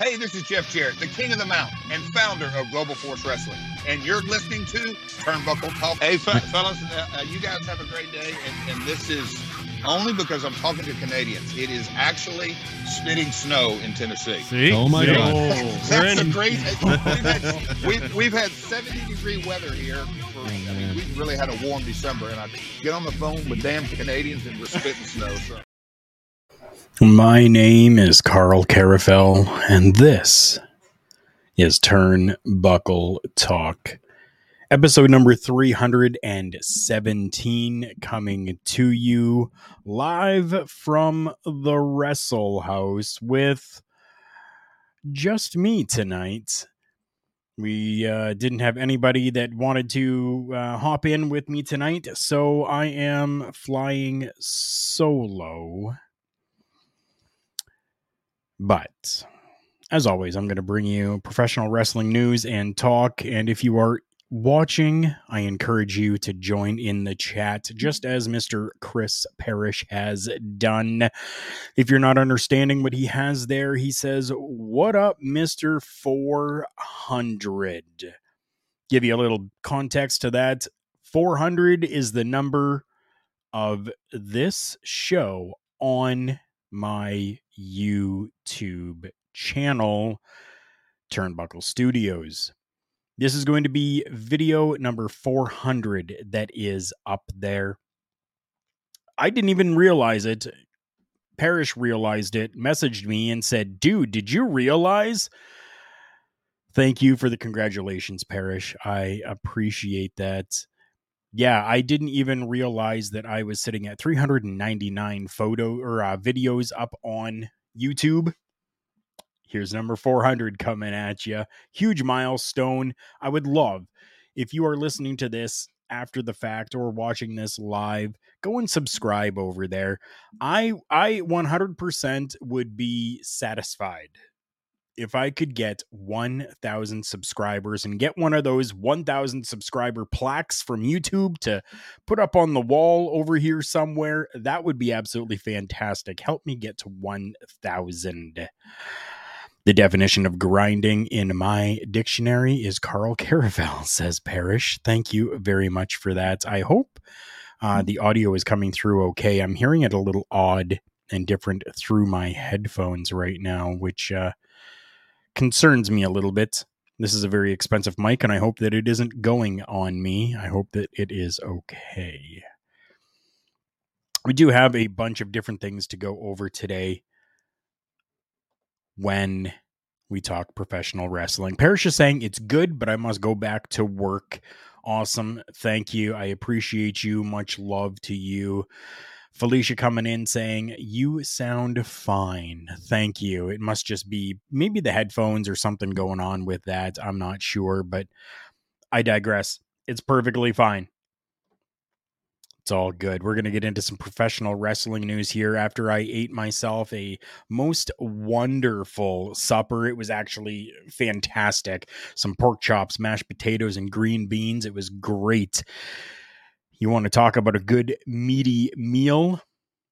Hey, this is Jeff Jarrett, the king of the mountain and founder of Global Force Wrestling, and you're listening to Turnbuckle Talk. Hey, fe- fellas, uh, uh, you guys have a great day, and, and this is only because I'm talking to Canadians. It is actually spitting snow in Tennessee. See? Oh my See? God. That's a great. We've had, we've, we've had 70 degree weather here. For, I mean, we've really had a warm December, and I get on the phone with damn Canadians and we're spitting snow. So. My name is Karl Karufel, and this is Turnbuckle Talk. Episode number 317 coming to you live from the Wrestle House with just me tonight. We uh, didn't have anybody that wanted to uh, hop in with me tonight, so I am flying solo. But as always, I'm going to bring you professional wrestling news and talk. And if you are watching, I encourage you to join in the chat, just as Mr. Chris Parrish has done. If you're not understanding what he has there, he says, What up, Mr. 400? Give you a little context to that. 400 is the number of this show on my YouTube channel, Turnbuckle Studios. This is going to be video number 400 that is up there. I didn't even realize it. Parrish realized it, messaged me, and said, Dude, did you realize? Thank you for the congratulations, Parrish. I appreciate that yeah, I didn't even realize that I was sitting at 399 photo or uh, videos up on YouTube. Here's number 400 coming at you. Huge milestone. I would love if you are listening to this after the fact or watching this live, go and subscribe over there. I I 100% would be satisfied if I could get 1,000 subscribers and get one of those 1,000 subscriber plaques from YouTube to put up on the wall over here somewhere, that would be absolutely fantastic. Help me get to 1,000. The definition of grinding in my dictionary is Karl Karufel, says Parrish. Thank you very much for that. I hope uh, the audio is coming through okay. I'm hearing it a little odd and different through my headphones right now, which uh, concerns me a little bit. This is a very expensive mic, and I hope that it isn't going on me. I hope that it is okay. We do have a bunch of different things to go over today when we talk professional wrestling. Parrish is saying it's good, but I must go back to work. Awesome. Thank you. I appreciate you. Much love to you. Felicia coming in saying, You sound fine. Thank you. It must just be maybe the headphones or something going on with that. I'm not sure, but I digress. It's perfectly fine. It's all good. We're going to get into some professional wrestling news here after I ate myself a most wonderful supper. It was actually fantastic. Some pork chops, mashed potatoes, and green beans. It was great. You want to talk about a good meaty meal?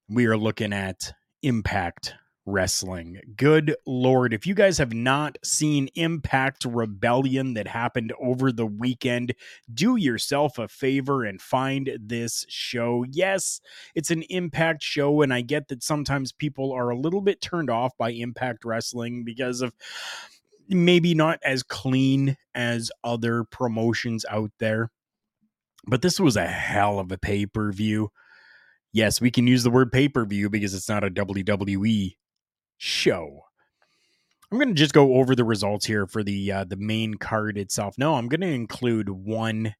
We are looking at Impact Wrestling. Good Lord. If you guys have not seen Impact Rebellion that happened over the weekend, do yourself a favor and find this show. Yes, it's an Impact show, and I get that sometimes people are a little bit turned off by Impact Wrestling because of maybe not as clean as other promotions out there. But this was a hell of a pay per view. Yes, we can use the word pay per view because it's not a WWE show. I'm going to just go over the results here for the uh, the main card itself. No, I'm going to include one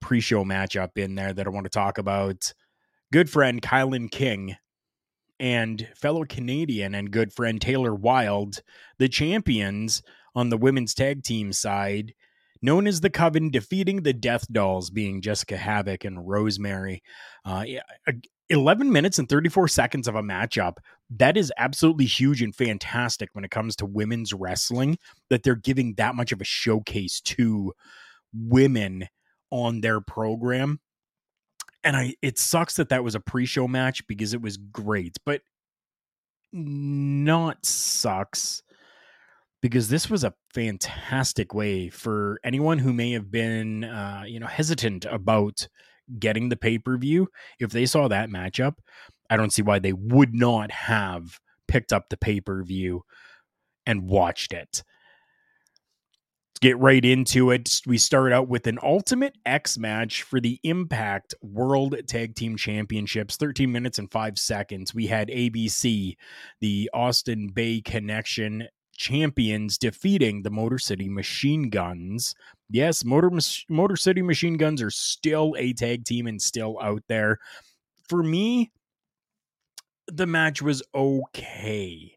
pre-show matchup in there that I want to talk about. Good friend Kilynn King and fellow Canadian and good friend Taylor Wilde, the champions on the women's tag team side, known as the Coven, defeating the Death Dolls, being Jessica Havok and Rosemary. Uh, 11 minutes and 34 seconds of a matchup. That is absolutely huge and fantastic when it comes to women's wrestling, that they're giving that much of a showcase to women on their program. And I it sucks that that was a pre-show match because it was great, but not sucks because this was a fantastic way for anyone who may have been uh, you know hesitant about getting the pay-per-view if they saw that matchup i don't see why they would not have picked up the pay-per-view and watched it. Let's get right into it. We start out with an ultimate x match for the impact world tag team championships 13 minutes and 5 seconds. We had abc the austin Bey connection champions defeating the Motor City Machine Guns. Yes, Motor Motor City Machine Guns are still a tag team and still out there. For me, the match was okay.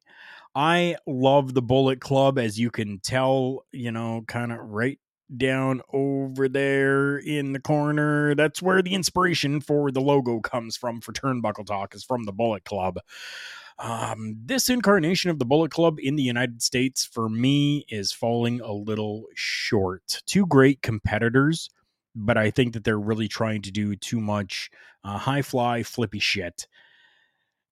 I love the Bullet Club, as you can tell, you know, kind of right down over there in the corner. That's where the inspiration for the logo comes from for Turnbuckle Talk, is from the Bullet Club. Um, this incarnation of the Bullet Club in the United States, for me, is falling a little short. Two great competitors, but I think that they're really trying to do too much uh, high fly, flippy shit,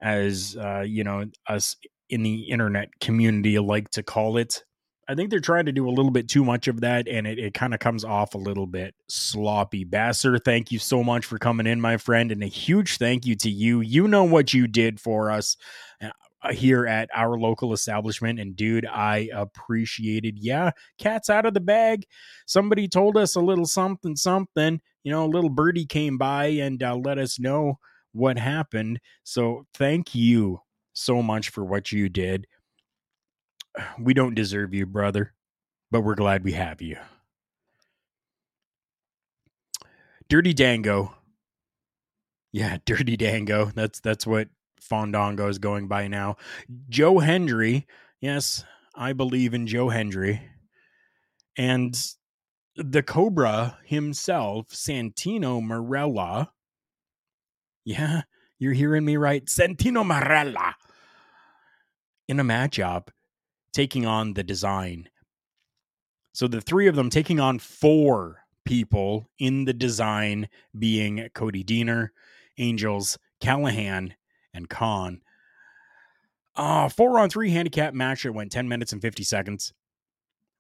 as uh, you know, us in the internet community like to call it. I think they're trying to do a little bit too much of that, and it, it kind of comes off a little bit sloppy. Basser, thank you so much for coming in, my friend, and a huge thank you to you. You know what you did for us uh, here at our local establishment, and dude, I appreciated. Yeah, cat's out of the bag. Somebody told us a little something, something. You know, a little birdie came by and uh, let us know what happened. So thank you so much for what you did we don't deserve you, brother, but we're glad we have you. Dirty Dango. Yeah, Dirty Dango. That's that's what Fandango is going by now. Joe Hendry. Yes, I believe in Joe Hendry. And the Cobra himself, Santino Marella. Yeah, you're hearing me right. Santino Marella. In a matchup taking on the design. So the three of them taking on four people in the design being Cody Deaner, Angels, Callihan, and Kon. Uh, four on three handicap match that went 10 minutes and 50 seconds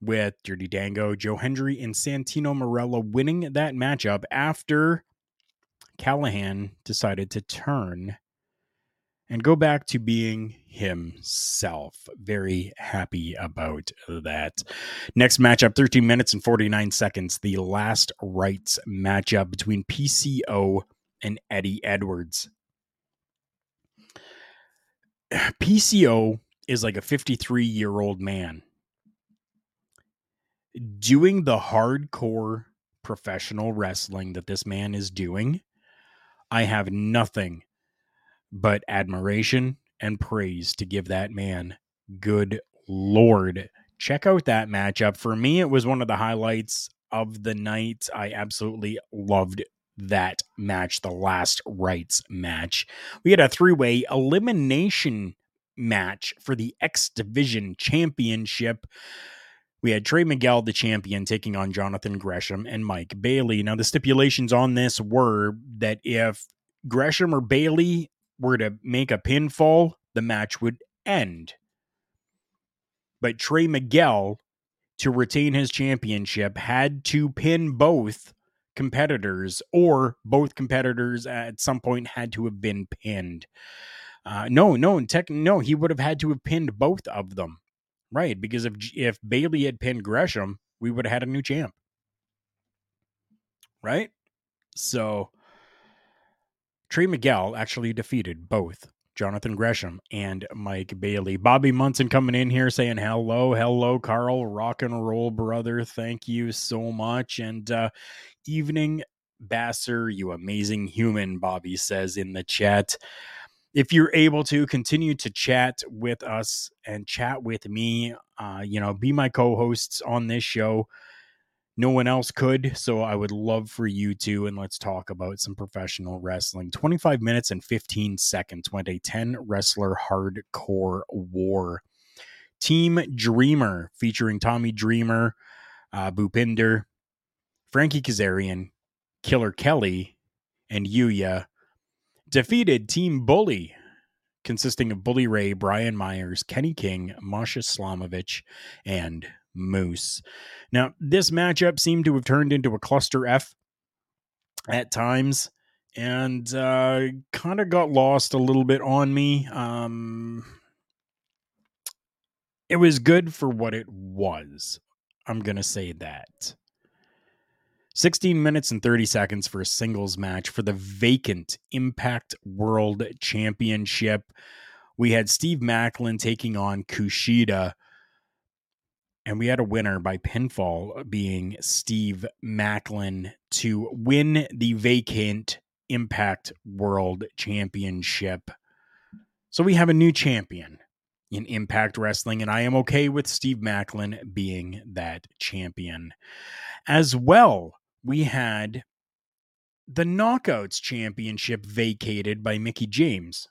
with Dirty Dango, Joe Hendry, and Santino Marella winning that matchup after Callihan decided to turn and go back to being himself. Very happy about that. Next matchup 13 minutes and 49 seconds. The last rites matchup between PCO and Eddie Edwards. PCO is like a 53 year old man doing the hardcore professional wrestling that this man is doing. I have nothing but admiration and praise to give that man. Good Lord. Check out that matchup. For me, it was one of the highlights of the night. I absolutely loved that match, the last rites match. We had a three way elimination match for the X Division Championship. We had Trey Miguel, the champion, taking on Jonathan Gresham and Mike Bailey. Now, the stipulations on this were that if Gresham or Bailey were to make a pinfall, the match would end. But Trey Miguel, to retain his championship, had to pin both competitors, or both competitors at some point had to have been pinned. Uh, no, no, tech, no, he would have had to have pinned both of them, right? Because if if Bailey had pinned Gresham, we would have had a new champ, right? So Trey Miguel actually defeated both Jonathan Gresham and Mike Bailey. Bobby Munson coming in here saying hello, hello, Karl, rock and roll brother. Thank you so much. And uh, evening, Basser, you amazing human, Bobby says in the chat. if you're able to continue to chat with us and chat with me, uh, you know, be my co-hosts on this show. No one else could, so I would love for you to. And let's talk about some professional wrestling. 25 minutes and 15 seconds went a 10 wrestler hardcore war. Team Dreamer featuring Tommy Dreamer, uh, Bhupinder, Frankie Kazarian, Killer Kelly, and Yuya defeated Team Bully, consisting of Bully Ray, Brian Myers, Kenny King, Masha Slamovich, and Moose. Now, this matchup seemed to have turned into a cluster F at times and uh, kind of got lost a little bit on me. Um, it was good for what it was. I'm going to say that. 16 minutes and 30 seconds for a singles match for the vacant Impact World Championship. We had Steve Maclin taking on Kushida. And we had a winner by pinfall uh, being Steve Maclin to win the vacant Impact World Championship. So we have a new champion in Impact Wrestling, and I am okay with Steve Maclin being that champion. As well, we had the Knockouts Championship vacated by Mickie James.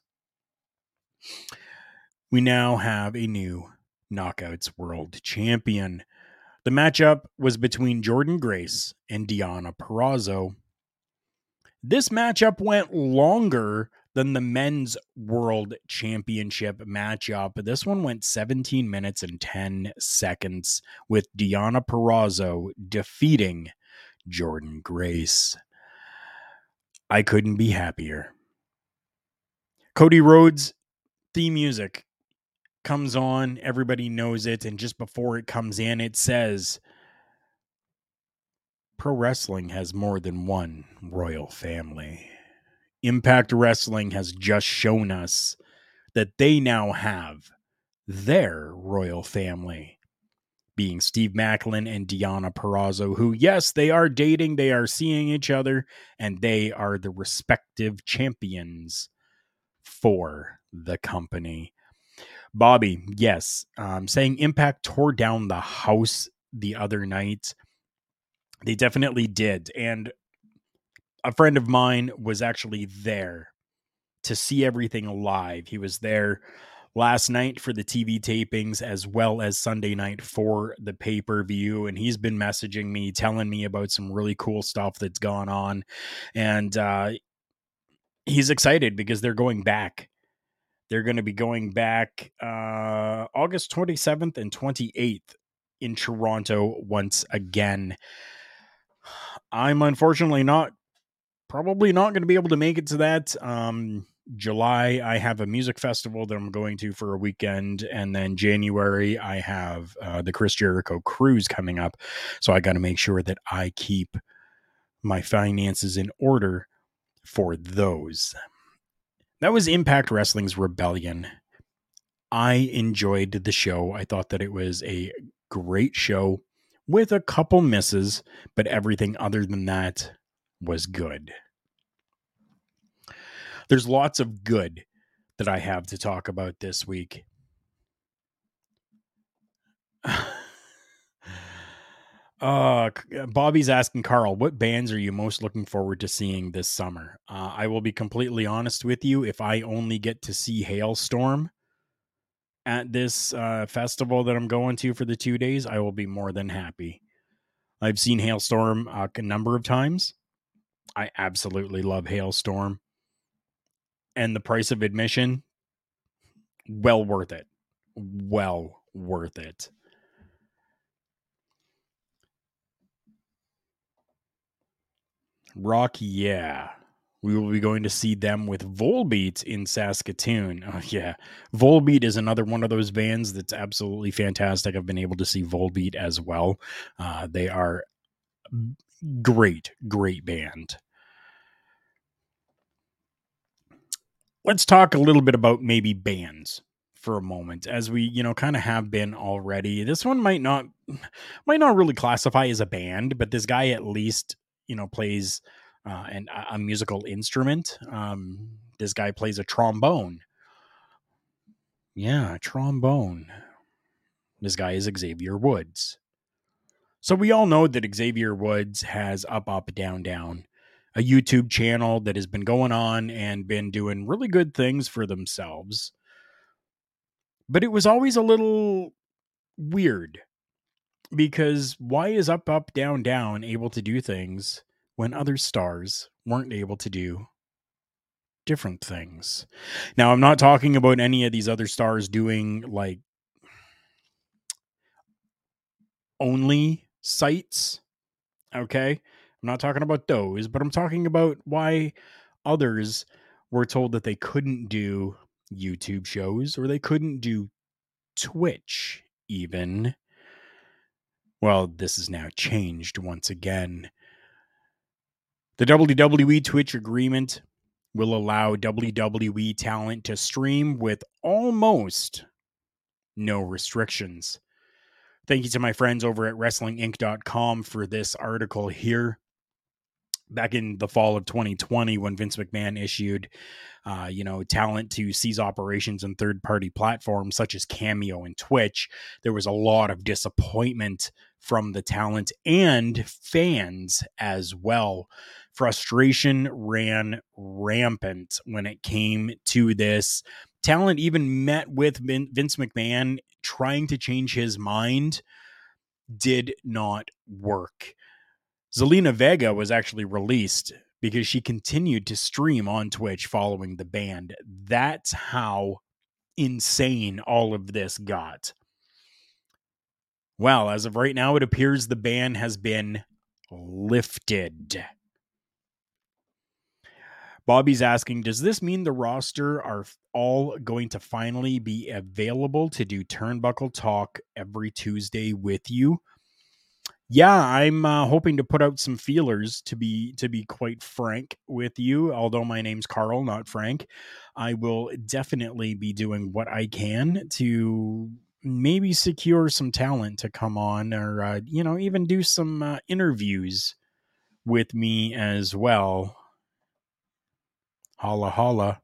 We now have a new Knockouts World Champion. The matchup was between Jordynne Grace and Deonna Purrazzo. This matchup went longer than the men's world championship matchup. This one went 17 minutes and 10 seconds with Deonna Purrazzo defeating Jordynne Grace. I couldn't be happier. Cody Rhodes theme music comes on, everybody knows it, and just before it comes in, it says Pro wrestling has more than one royal family. Impact Wrestling has just shown us that they now have their royal family, being Steve Maclin and Deonna Purrazzo, who, yes, they are dating, they are seeing each other, and they are the respective champions for the company. Bobby, yes, um, saying Impact tore down the house the other night. They definitely did. And a friend of mine was actually there to see everything live. He was there last night for the TV tapings as well as Sunday night for the pay per view. And he's been messaging me, telling me about some really cool stuff that's gone on. And uh, he's excited because they're going back. They're going to be going back uh, August 27th and 28th in Toronto once again. I'm unfortunately not probably not going to be able to make it to that. Um, July, I have a music festival that I'm going to for a weekend. And then January, I have uh, the Chris Jericho cruise coming up. So I got to make sure that I keep my finances in order for those. That was Impact Wrestling's Rebellion. I enjoyed the show. I thought that it was a great show with a couple misses, but everything other than that was good. There's lots of good that I have to talk about this week. Uh, Bobby's asking Karl, what bands are you most looking forward to seeing this summer? Uh, I will be completely honest with you. If I only get to see Halestorm at this uh, festival that I'm going to for the two days, I will be more than happy. I've seen Halestorm uh, a number of times. I absolutely love Halestorm. And the price of admission, well worth it. Well worth it. Rock, yeah. We will be going to see them with Volbeat in Saskatoon. Oh, yeah. Volbeat is another one of those bands that's absolutely fantastic. I've been able to see Volbeat as well. Uh, they are great, great band. Let's talk a little bit about maybe bands for a moment as we you know kind of have been already this one might not might not really classify as a band but this guy at least you know plays uh, and a musical instrument um, This guy plays a trombone. Yeah, trombone. This guy is Xavier Woods. So we all know that Xavier Woods has Up, Up, Down, Down, a YouTube channel that has been going on and been doing really good things for themselves. But it was always a little weird because why is Up, Up, Down, Down able to do things when other stars weren't able to do different things? Now, I'm not talking about any of these other stars doing like only sites. Okay. I'm not talking about those, but I'm talking about why others were told that they couldn't do YouTube shows or they couldn't do Twitch, even. Well, this is now changed once again. The WWE Twitch agreement will allow WWE talent to stream with almost no restrictions. Thank you to my friends over at WrestlingInc.com for this article here. Back in the fall of 2020, when Vince McMahon issued, uh, you know, talent to seize operations on third-party platforms such as Cameo and Twitch, there was a lot of disappointment from the talent and fans as well. Frustration ran rampant when it came to this. Talent even met with Vince McMahon trying to change his mind, did not work. Zelina Vega was actually released because she continued to stream on Twitch following the band. That's how insane all of this got. Well, as of right now, it appears the ban has been lifted. Bobby's asking, does this mean the roster are all going to finally be available to do turnbuckle talk every Tuesday with you? Yeah, I'm uh, hoping to put out some feelers to be to be quite frank with you. Although my name's Karl, not Frank, I will definitely be doing what I can to maybe secure some talent to come on or uh, you know even do some uh, interviews with me as well. Holla holla.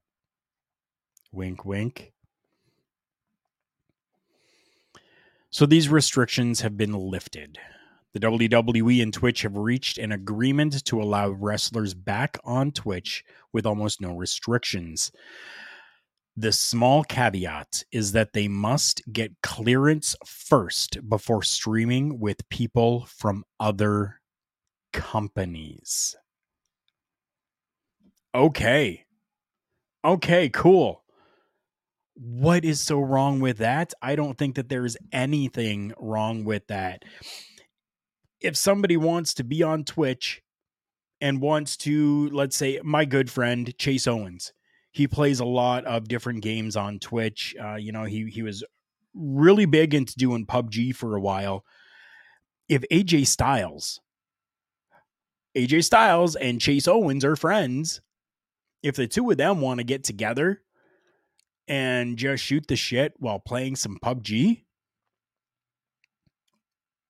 Wink wink. So these restrictions have been lifted the WWE and Twitch have reached an agreement to allow wrestlers back on Twitch with almost no restrictions. The small caveat is that they must get clearance first before streaming with people from other companies. Okay. Okay, cool. What is so wrong with that? I don't think that there's anything wrong with that. If somebody wants to be on Twitch and wants to, let's say, my good friend Chase Owens, he plays a lot of different games on Twitch. Uh, you know, he he was really big into doing PUBG for a while. If AJ Styles, AJ Styles and Chase Owens are friends, if the two of them want to get together and just shoot the shit while playing some PUBG,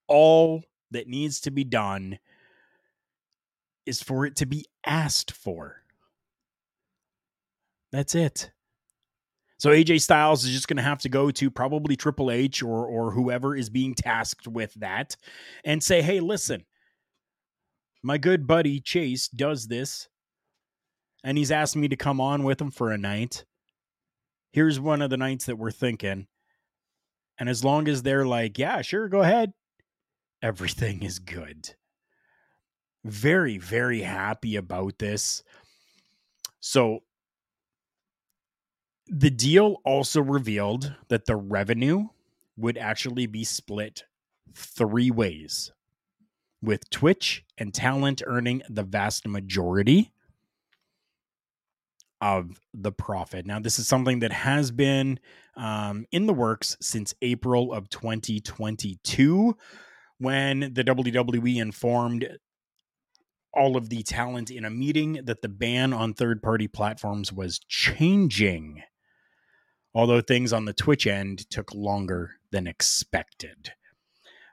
all that needs to be done is for it to be asked for. That's it. So AJ Styles is just going to have to go to probably Triple H or or whoever is being tasked with that and say, "Hey, listen. My good buddy Chase does this and he's asked me to come on with him for a night. Here's one of the nights that we're thinking. And as long as they're like, "Yeah, sure, go ahead." Everything is good. Very very happy about this. So the deal also revealed that the revenue would actually be split three ways, with Twitch and talent earning the vast majority of the profit. Now, this is something that has been um, in the works since April of 2022 when the WWE informed all of the talent in a meeting that the ban on third party platforms was changing although things on the Twitch end took longer than expected.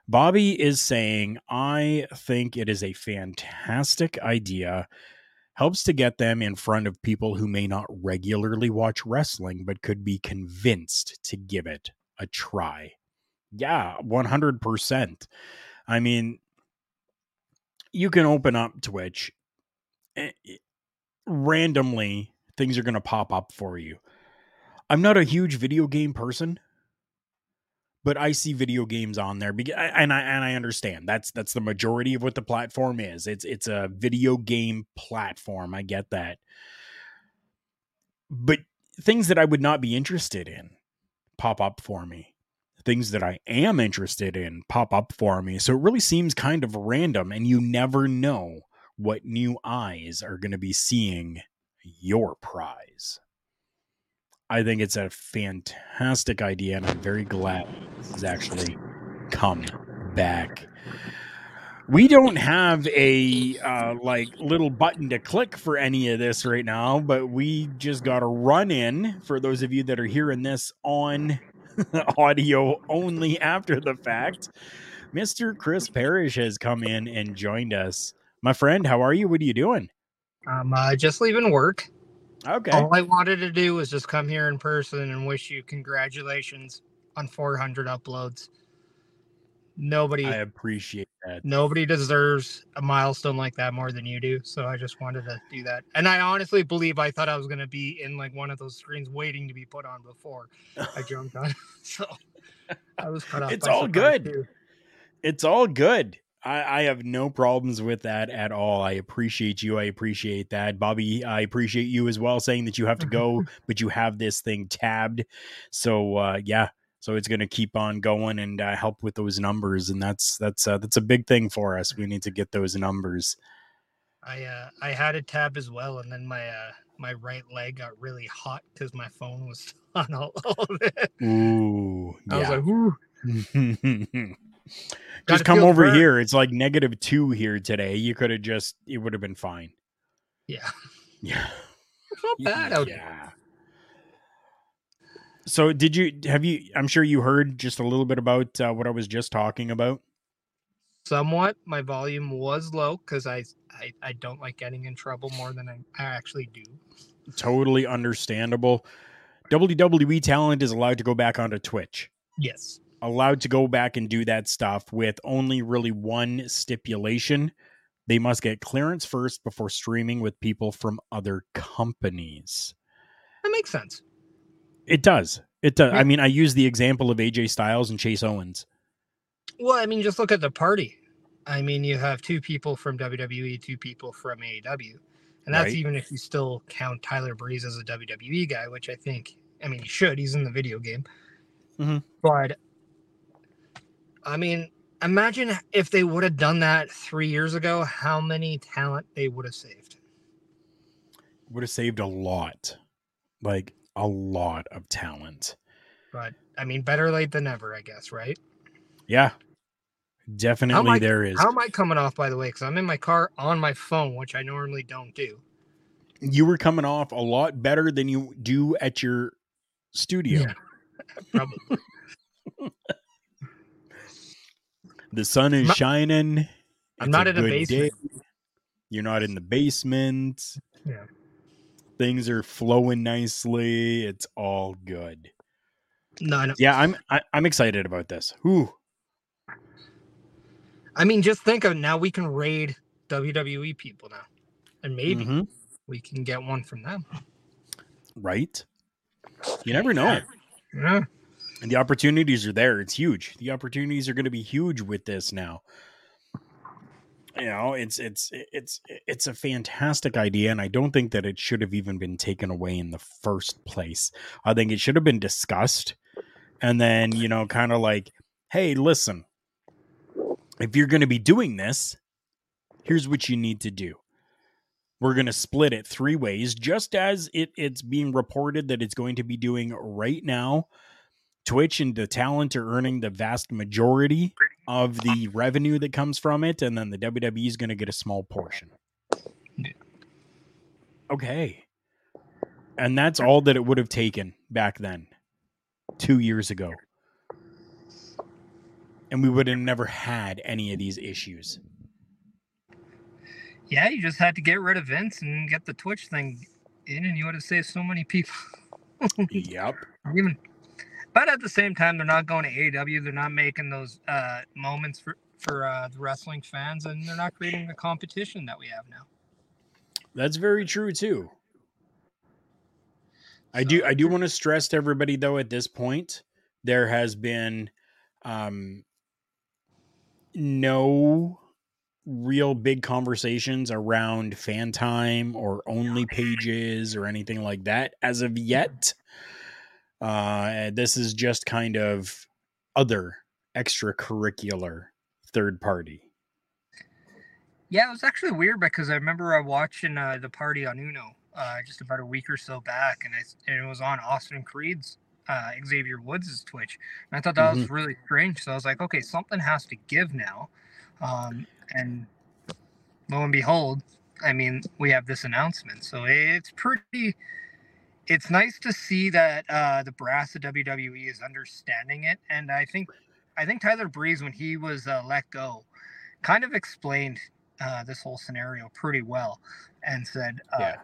Bobby is saying, I think it is a fantastic idea. helps to get them in front of people who may not regularly watch wrestling but could be convinced to give it a try. Yeah, 100%. I mean, you can open up Twitch eh, randomly things are going to pop up for you. I'm not a huge video game person, but I see video games on there and I and I understand that's that's the majority of what the platform is. It's it's a video game platform. I get that. But things that I would not be interested in pop up for me. Things that I am interested in pop up for me. So it really seems kind of random and you never know what new eyes are going to be seeing your prize. I think it's a fantastic idea, and I'm very glad this has actually come back. We don't have a uh, like little button to click for any of this right now, but we just got to run in for those of you that are hearing this on audio only after the fact. Mr. Chris Parrish has come in and joined us. My friend, how are you? What are you doing? I'm uh, just leaving work. Okay. All I wanted to do was just come here in person and wish you congratulations on 400 uploads. Nobody, I appreciate that. nobody deserves a milestone like that more than you do. So I just wanted to do that. And I honestly believe I thought I was going to be in like one of those screens waiting to be put on before I jumped on. so I was cut off. It's all good. too. It's all good. I, I have no problems with that at all. I appreciate you. I appreciate that. Bobby, I appreciate you as well saying that you have to go, but you have this thing tabbed. So uh yeah. So it's going to keep on going and uh, help with those numbers, and that's that's uh, that's a big thing for us. We need to get those numbers. I uh, I had a tab as well, and then my uh, my right leg got really hot because my phone was on all of it. Ooh, I was like, "Ooh, just come over burn. here. It's like negative two here today. You could have just, it would have been fine. yeah, Yeah. it's not bad out here." So did you have you I'm sure you heard just a little bit about uh, what I was just talking about. Somewhat, my volume was low because I, I I don't like getting in trouble more than I, I actually do. Totally understandable. WWE talent is allowed to go back onto Twitch. Yes, Allowed to go back and do that stuff with only really one stipulation. They must get clearance first before streaming with people from other companies. that makes sense. It does. It does. I mean, I use the example of AJ Styles and Chase Owens. Well, I mean, just look at the party. I mean, you have two people from WWE, two people from AEW, and that's Right. even if you still count Tyler Breeze as a WWE guy, which I think. I mean, he should. He's in the video game. Mhm. But I mean, imagine if they would have done that three years ago, how many talent they would have saved. Would have saved a lot. Like a lot of talent. But I mean, better late than never, I guess, right? Yeah. Definitely I- there is. How am I coming off, by the way? Because I'm in my car on my phone, which I normally don't do. you were coming off a lot better than you do at your studio. Yeah. Probably. The sun is I'm shining. I'm It's not in a basement. day. You're not in the basement. Yeah. Things are flowing nicely. It's all good. No, no. Yeah, I'm I, I'm excited about this. Whew. I mean, just think of now we can raid WWE people now, and maybe Mhm. we can get one from them. Right? You never know. Yeah. And the opportunities are there. It's huge. The opportunities are going to be huge with this now. You know, it's it's it's it's a fantastic idea, and I don't think that it should have even been taken away in the first place. I think it should have been discussed, and then you know, kind of like, hey, listen, if you're going to be doing this, here's what you need to do. We're going to split it three ways, just as it, it's being reported that it's going to be doing right now. Twitch and the talent are earning the vast majority of the revenue that comes from it, and then the WWE is going to get a small portion. Okay. And that's all that it would have taken back then, two years ago. And we would have never had any of these issues. Yeah, you just had to get rid of Vince and get the Twitch thing in, and you would have saved so many people. yep. Or even, but at the same time, they're not going to AEW. They're not making those uh, moments for for uh, the wrestling fans, and they're not creating the competition that we have now. That's very true too. I do I do want to stress to everybody though at this point there has been um no real big conversations around fan time or only pages or anything like that as of yet. Uh this is just kind of other extracurricular third party. Yeah, it was actually weird because I remember I watching uh, the party on Uno uh, just about a week or so back, and, I, and it was on Austin Creed's uh, Xavier Woods' Twitch, and I thought that was really strange. So I was like, okay, something has to give now, um, and lo and behold, I mean, we have this announcement. So it's pretty. It's nice to see that uh, the brass of WWE is understanding it, and I think, I think Tyler Breeze when he was uh, let go, kind of explained uh, this whole scenario pretty well, and said uh, Yeah.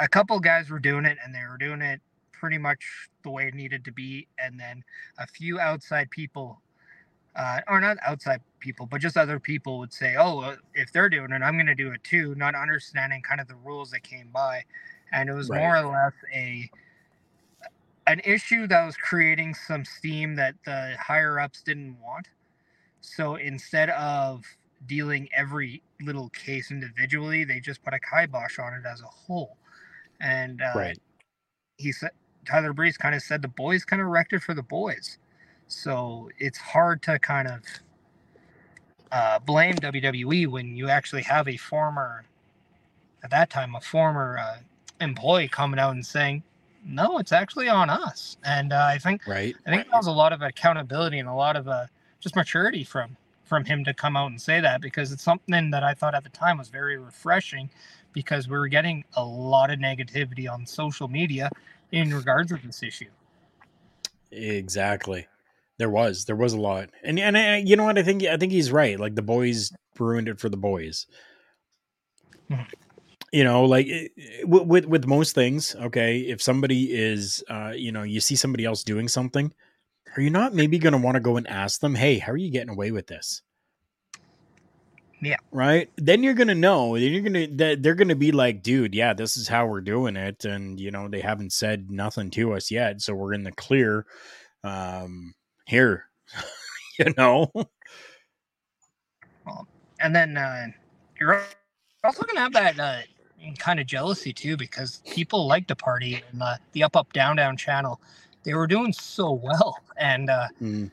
a couple guys were doing it, and they were doing it pretty much the way it needed to be, and then a few outside people. Uh, or not outside people, but just other people would say, "Oh, uh, if they're doing it, I'm going to do it too," not understanding kind of the rules that came by, and it was more or less a an issue that was creating some steam that the higher ups didn't want. So instead of dealing every little case individually, they just put a kibosh on it as a whole. And uh, Right. he said Tyler Breeze kind of said the boys kind of wrecked it for the boys. So it's hard to kind of uh, blame WWE when you actually have a former, at that time, a former uh, employee coming out and saying, "No, it's actually on us." And uh, I think Right. I think that was a lot of accountability and a lot of uh, just maturity from from him to come out and say that because it's something that I thought at the time was very refreshing because we were getting a lot of negativity on social media in regards to this issue. Exactly. There was there was a lot, and and I, you know what I think I think he's right. Like the boys ruined it for the boys. You know, like it- it- with with most things, okay. If somebody is, uh, you know, you see somebody else doing something, are you not maybe going to want to go and ask them, "Hey, how are you getting away with this?" Yeah. Right. Then you're gonna know. Then you're gonna that they're gonna be like, "Dude, yeah, this is how we're doing it," and you know they haven't said nothing to us yet, so we're in the clear. Um, here, you know. And then uh, you're also going to have that uh, kind of jealousy too because people like to party and the, the Up Up Down Down channel. They were doing so well and uh, Mm.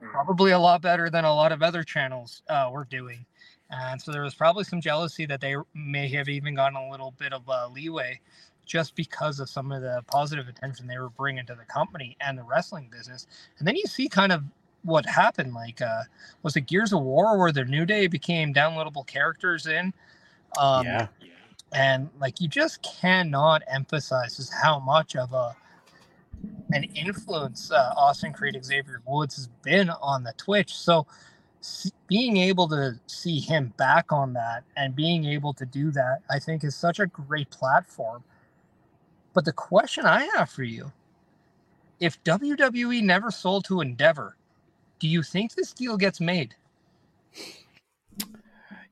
probably a lot better than a lot of other channels uh, were doing. And so there was probably some jealousy that they may have even gotten a little bit of uh, leeway just because of some of the positive attention they were bringing to the company and the wrestling business. And then you see kind of what happened. Like, uh, was it Gears of War where the New Day became downloadable characters in? Um, yeah. And like you just cannot emphasize just how much of a an influence uh, Austin Creed Xavier Woods has been on the Twitch. So s- being able to see him back on that and being able to do that, I think, is such a great platform. But the question I have for you: If WWE never sold to Endeavor, do you think this deal gets made?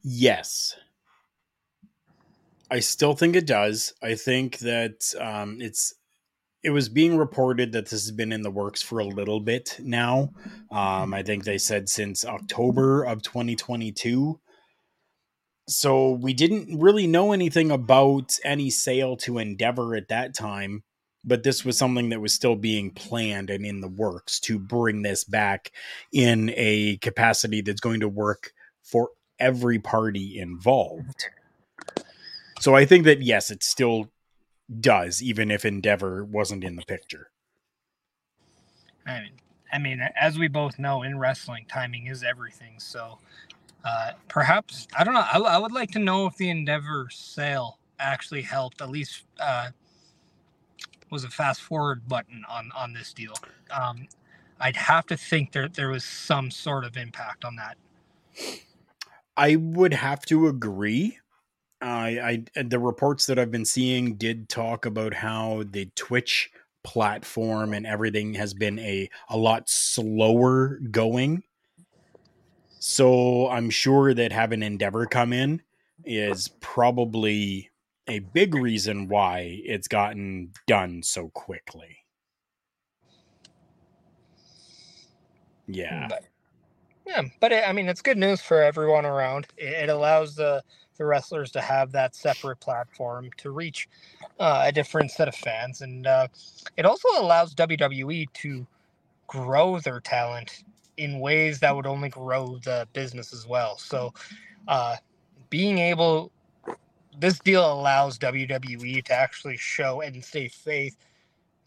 Yes. I still think it does. I think that um, it's it was being reported that this has been in the works for a little bit now. Um, I think they said since October of 2022. So we didn't really know anything about any sale to Endeavor at that time, but this was something that was still being planned and in the works to bring this back in a capacity that's going to work for every party involved. So I think that yes, it still does, even if Endeavor wasn't in the picture. I mean, I mean, as we both know, in wrestling, timing is everything. So, uh, perhaps I don't know. I, I would like to know if the Endeavor sale actually helped. At least uh, was a fast forward button on on this deal. Um, I'd have to think there there was some sort of impact on that. I would have to agree. I, I the reports that I've been seeing did talk about how the Twitch platform and everything has been a a lot slower going. So I'm sure that having Endeavor come in is probably a big reason why it's gotten done so quickly. Yeah. But, yeah, but it, I mean, it's good news for everyone around. It, it allows the the wrestlers to have that separate platform to reach uh, a different set of fans, and uh, it also allows WWE to grow their talent in ways that would only grow the business as well. So, uh, being able, this deal allows WWE to actually show and stay faith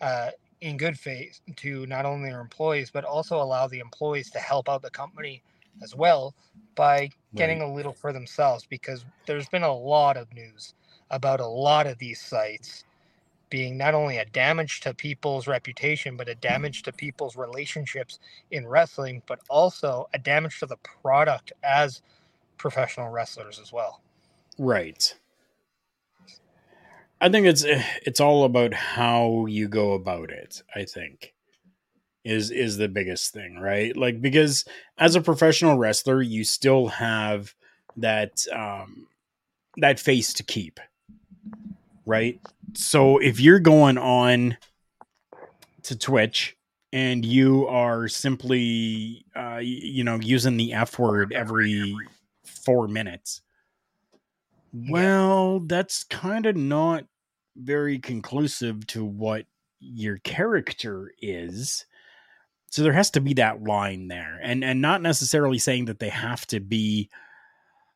uh, in good faith to not only their employees but also allow the employees to help out the company as well by getting a little for themselves because there's been a lot of news about a lot of these sites being not only a damage to people's reputation but a damage to people's relationships in wrestling but also a damage to the product as professional wrestlers as well Right. I think it's eh, it's all about how you go about it, I think. Is is the biggest thing, right? Like because as a professional wrestler, you still have that um that face to keep. Right? So if you're going on to Twitch and you are simply uh you know using the F word every 4 minutes, well, that's kind of not very conclusive to what your character is. So there has to be that line there. And and not necessarily saying that they have to be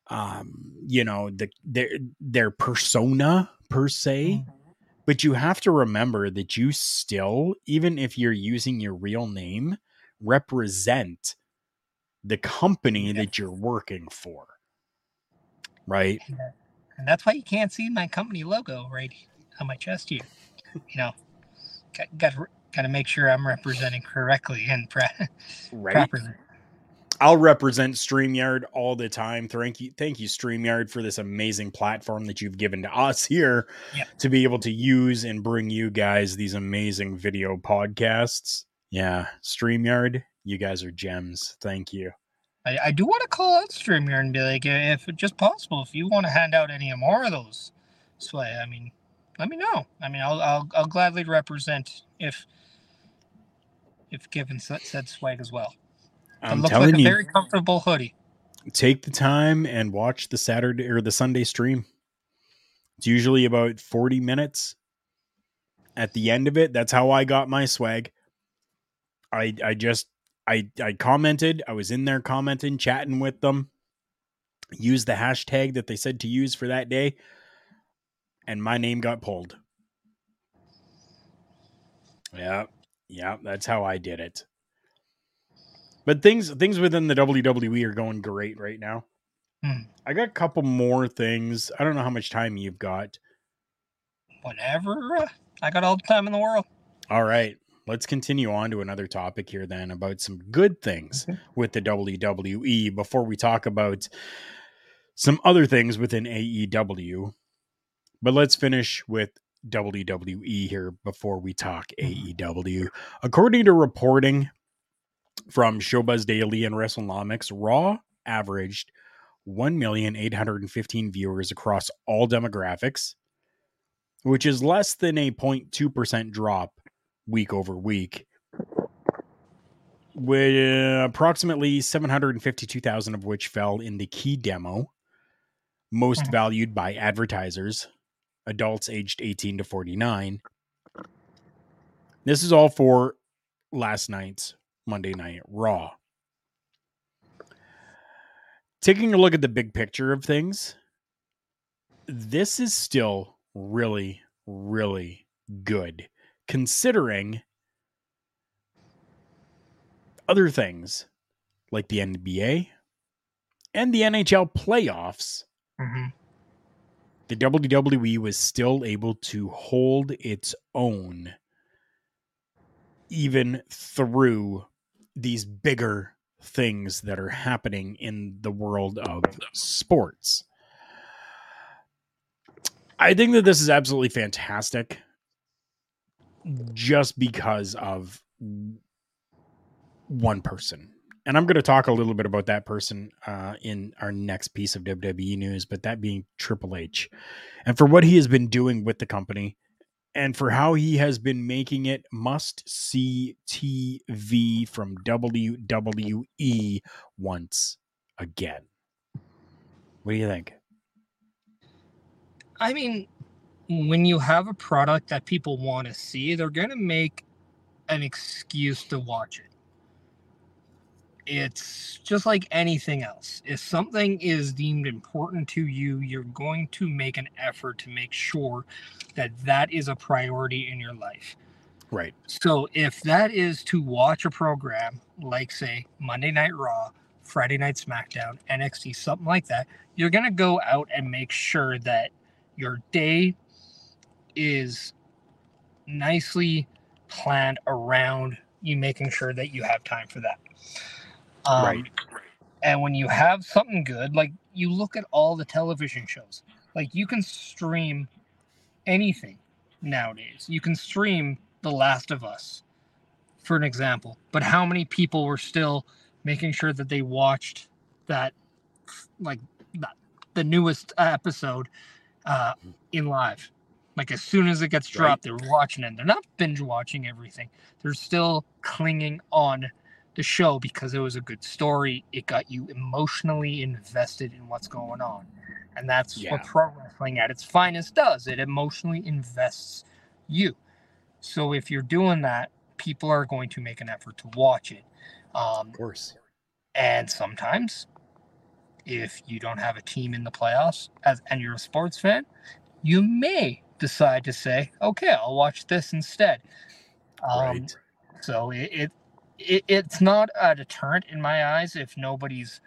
um, you know, the their their persona per se, but you have to remember that you still even if you're using your real name represent the company that you're working for. Right? and that's why you can't see my company logo right on my chest here. You know, got got got to make sure I'm representing correctly and pra- Right. properly. I'll represent StreamYard all the time. Thank you, thank you, StreamYard, for this amazing platform that you've given to us here Yep. to be able to use and bring you guys these amazing video podcasts. Yeah, StreamYard, you guys are gems. Thank you. I, I do want to call out StreamYard and be like, if just possible, if you want to hand out any more of those sway, I mean, let me know. I mean, I'll I'll, I'll gladly represent if if given said, swag as well. It I'm looks telling like a you, very comfortable hoodie. take the time and watch the Saturday or the Sunday stream. It's usually about 40 minutes. At the end of it, that's how I got my swag. I I just I I commented, I was in there commenting, chatting with them. Used the hashtag that they said to use for that day and my name got pulled. Yeah. Yeah, that's how I did it. But things things within the WWE are going great right now. Hmm. I got a couple more things. I don't know how much time you've got. Whatever. I got all the time in the world. All right. Let's continue on to another topic here then about some good things with the WWE before we talk about some other things within AEW. But let's finish with WWE here before we talk AEW. According to reporting from Showbuzz Daily and WrestleNomics, Raw averaged 1,815 viewers across all demographics, which is less than a 0.2% drop week over week, with approximately 752,000 of which fell in the key demo, most Mhm. valued by advertisers, adults aged 18 to 49. This is all for last night's Monday Night Raw. Taking a look at the big picture of things, this is still really, really good considering other things like the NBA and the NHL playoffs, Mm-hmm. The WWE was still able to hold its own even through these bigger things that are happening in the world of sports. I think that this is absolutely fantastic just because of one person. And I'm going to talk a little bit about that person uh, in our next piece of WWE news, but that being Triple H. And for what he has been doing with the company and for how he has been making it must see TV from WWE once again. What do you think? I mean, when you have a product that people want to see, they're going to make an excuse to watch it. It's just like anything else. If something is deemed important to you, you're going to make an effort to make sure that that is a priority in your life. Right. So if that is to watch a program like, say, Monday Night Raw, Friday Night SmackDown, NXT, something like that, you're going to go out and make sure that your day is nicely planned around you making sure that you have time for that. Um, Right. And when you have something good, like you look at all the television shows, like you can stream anything nowadays. You can stream The Last of Us, for an example. But how many people were still making sure that they watched that, like that, the newest episode uh, in live? Like as soon as it gets Right. dropped, they're watching it. They're not binge watching everything. They're still clinging on the show because it was a good story. It got you emotionally invested in what's going on. And that's Yeah. what pro wrestling at its finest does. It emotionally invests you. So if you're doing that, people are going to make an effort to watch it. Um, Of course. and sometimes, if you don't have a team in the playoffs as, and you're a sports fan, you may decide to say, okay, I'll watch this instead. Um, right. so it, it, it it's not a deterrent in my eyes if nobody's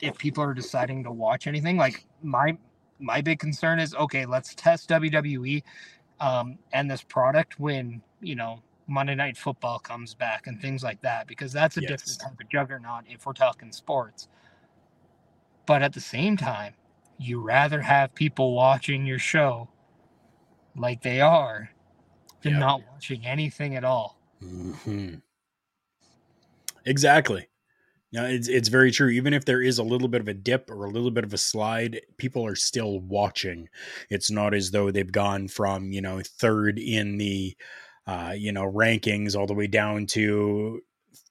if people are deciding to watch anything. Like my my big concern is okay, let's test WWE um, and this product when you know Monday Night Football comes back and things like that because that's a Yes. different type of juggernaut if we're talking sports. But at the same time, you rather have people watching your show like they are than Yep. not watching anything at all. Hmm Exactly. Yeah, it's it's very true. Even if there is a little bit of a dip or a little bit of a slide, people are still watching. It's not as though they've gone from you know third in the uh, you know rankings all the way down to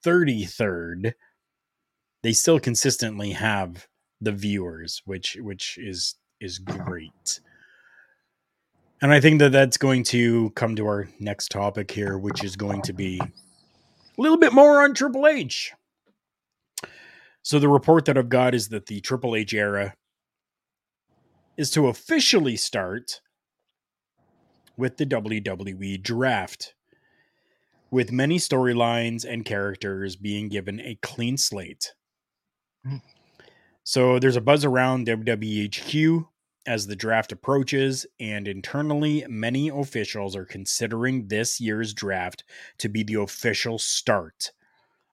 thirty third. They still consistently have the viewers, which which is is great. And I think that that's going to come to our next topic here, which is going to be a little bit more on Triple H. So the report that I've got is that the Triple H era is to officially start with the WWE draft, with many storylines and characters being given a clean slate. Hmm. So there's a buzz around WWE HQ as the draft approaches, and internally, many officials are considering this year's draft to be the official start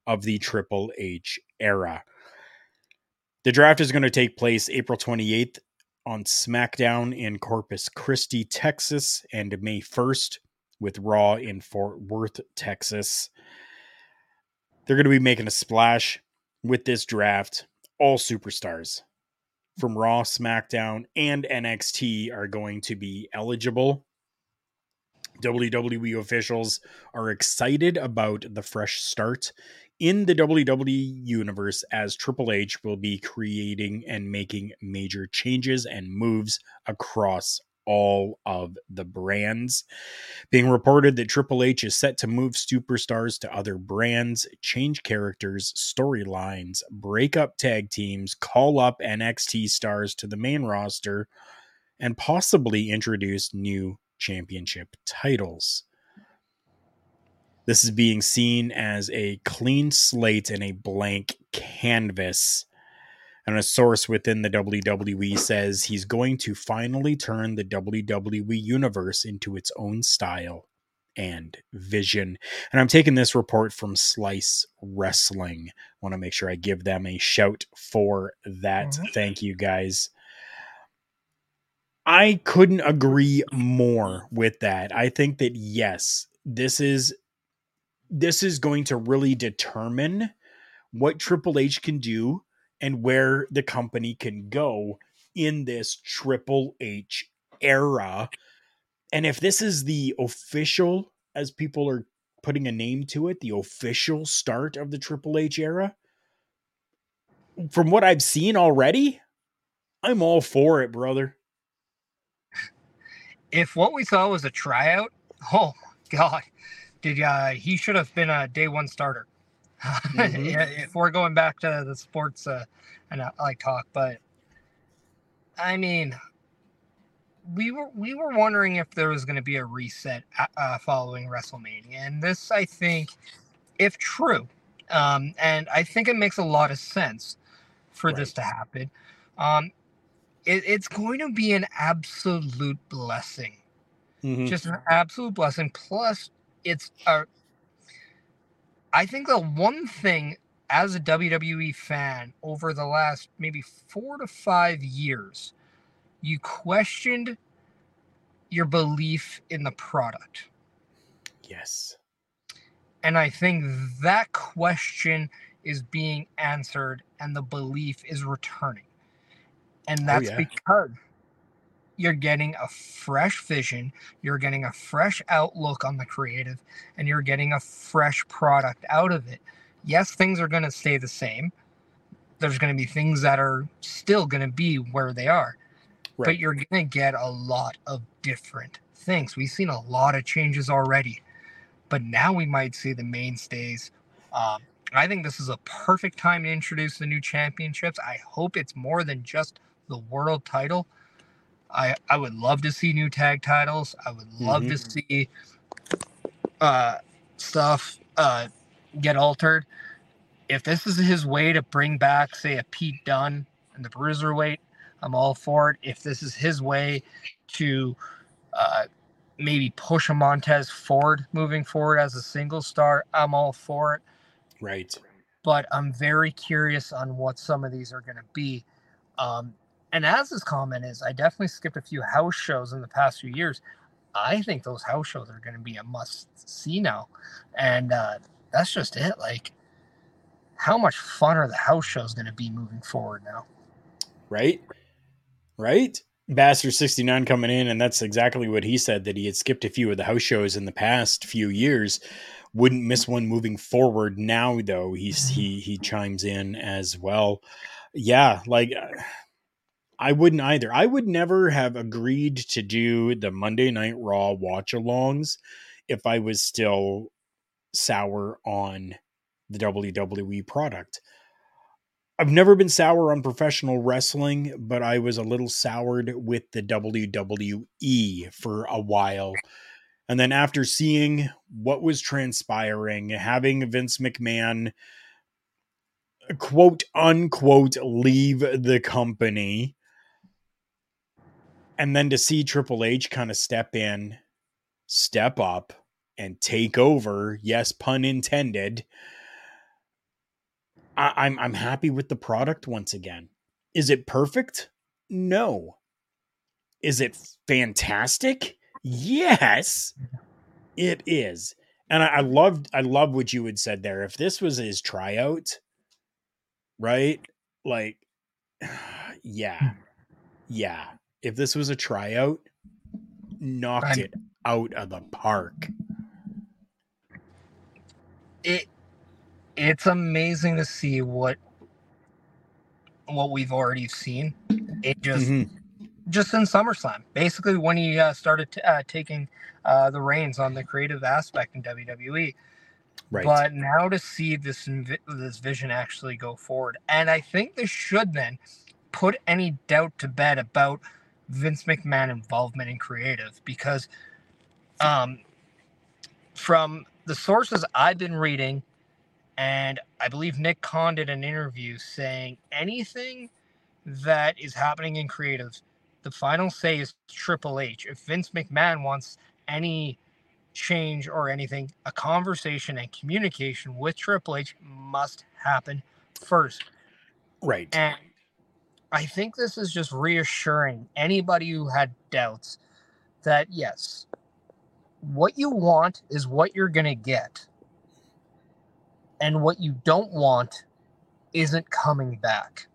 of the Triple H era. The draft is going to take place April 28th on SmackDown in Corpus Christi, Texas, and May 1st with Raw in Fort Worth, Texas. They're going to be making a splash with this draft. All superstars from Raw, SmackDown, and NXT are going to be eligible. WWE officials are excited about the fresh start in the WWE universe as Triple H will be creating and making major changes and moves across all of the brands. Being reported that Triple H is set to move superstars to other brands, change characters, storylines, break up tag teams, call up NXT stars to the main roster, and possibly introduce new championship titles. This is being seen as a clean slate and a blank canvas. And a source within the WWE says he's going to finally turn the WWE universe into its own style and vision. And I'm taking this report from Slice Wrestling. Want to make sure I give them a shout for that. Mhm. Thank you guys. I couldn't agree more with that. I think that yes, this is this is going to really determine what Triple H can do and where the company can go in this Triple H era. And if this is the official, as people are putting a name to it, the official start of the Triple H era, from what I've seen already, I'm all for it, brother. If what we saw was a tryout, oh my god, did uh, he should have been a day one starter. Mm-hmm. if we're going back to the sports uh, and I like talk, but I mean, we were we were wondering if there was going to be a reset uh, uh, following WrestleMania, and this, I think, if true, um, and I think it makes a lot of sense for right. this to happen. Um, it, it's going to be an absolute blessing, mm-hmm. just an absolute blessing. Plus, it's a. I think the one thing as a WWE fan over the last maybe four to five years, you questioned your belief in the product. Yes. And I think that question is being answered and the belief is returning. And oh, that's oh, yeah. because you're getting a fresh vision, you're getting a fresh outlook on the creative, and you're getting a fresh product out of it yes, things are going to stay the same. There's going to be things that are still going to be where they are, right. but you're going to get a lot of different things. We've seen a lot of changes already, but now we might see the mainstays. Um, I think this is a perfect time to introduce the new championships. I hope it's more than just the world title. I I would love to see new tag titles. I would love mm-hmm. to see uh, stuff uh, get altered. If this is his way to bring back, say, a Pete Dunne and the Bruiserweight, I'm all for it. If this is his way to uh, maybe push a Montez forward moving forward as a single star, I'm all for it. Right. But I'm very curious on what some of these are going to be. Um, and as this comment is, I definitely skipped a few house shows in the past few years. I think those house shows are going to be a must see now. And uh, that's just it. Like, how much fun are the house shows going to be moving forward now? Right, right. Bastard sixty nine coming in, and that's exactly what he said that he had skipped a few of the house shows in the past few years. Wouldn't miss one moving forward. Now, though, he's he he chimes in as well. Yeah, like. I wouldn't either. I would never have agreed to do the Monday Night Raw watch alongs if I was still sour on the WWE product. I've never been sour on professional wrestling, but I was a little soured with the WWE for a while. And then after seeing what was transpiring, having Vince McMahon quote unquote leave the company, and then to see Triple H kind of step in, step up, and take over. Yes, pun intended. I, I'm I'm happy with the product once again. Is it perfect? No. Is it fantastic? Yes, it is. And I, I loved I love what you had said there. If this was his tryout, right? Like, yeah, hmm. yeah. If this was a tryout, knocked it out of the park it it's amazing to see what what we've already seen. It just mm-hmm. just in SummerSlam, basically when he uh, started t- uh, taking uh, the reins on the creative aspect in WWE. Right. But now to see this this vision actually go forward, and I think this should then put any doubt to bed about Vince McMahon involvement in creative because um, from the sources I've been reading, and I believe Nick Khan did an interview saying anything that is happening in creative, the final say is Triple H. If Vince McMahon wants any change or anything, a conversation and communication with Triple H must happen first. Right. And I think this is just reassuring anybody who had doubts that yes, what you want is what you're going to get. And what you don't want isn't coming back.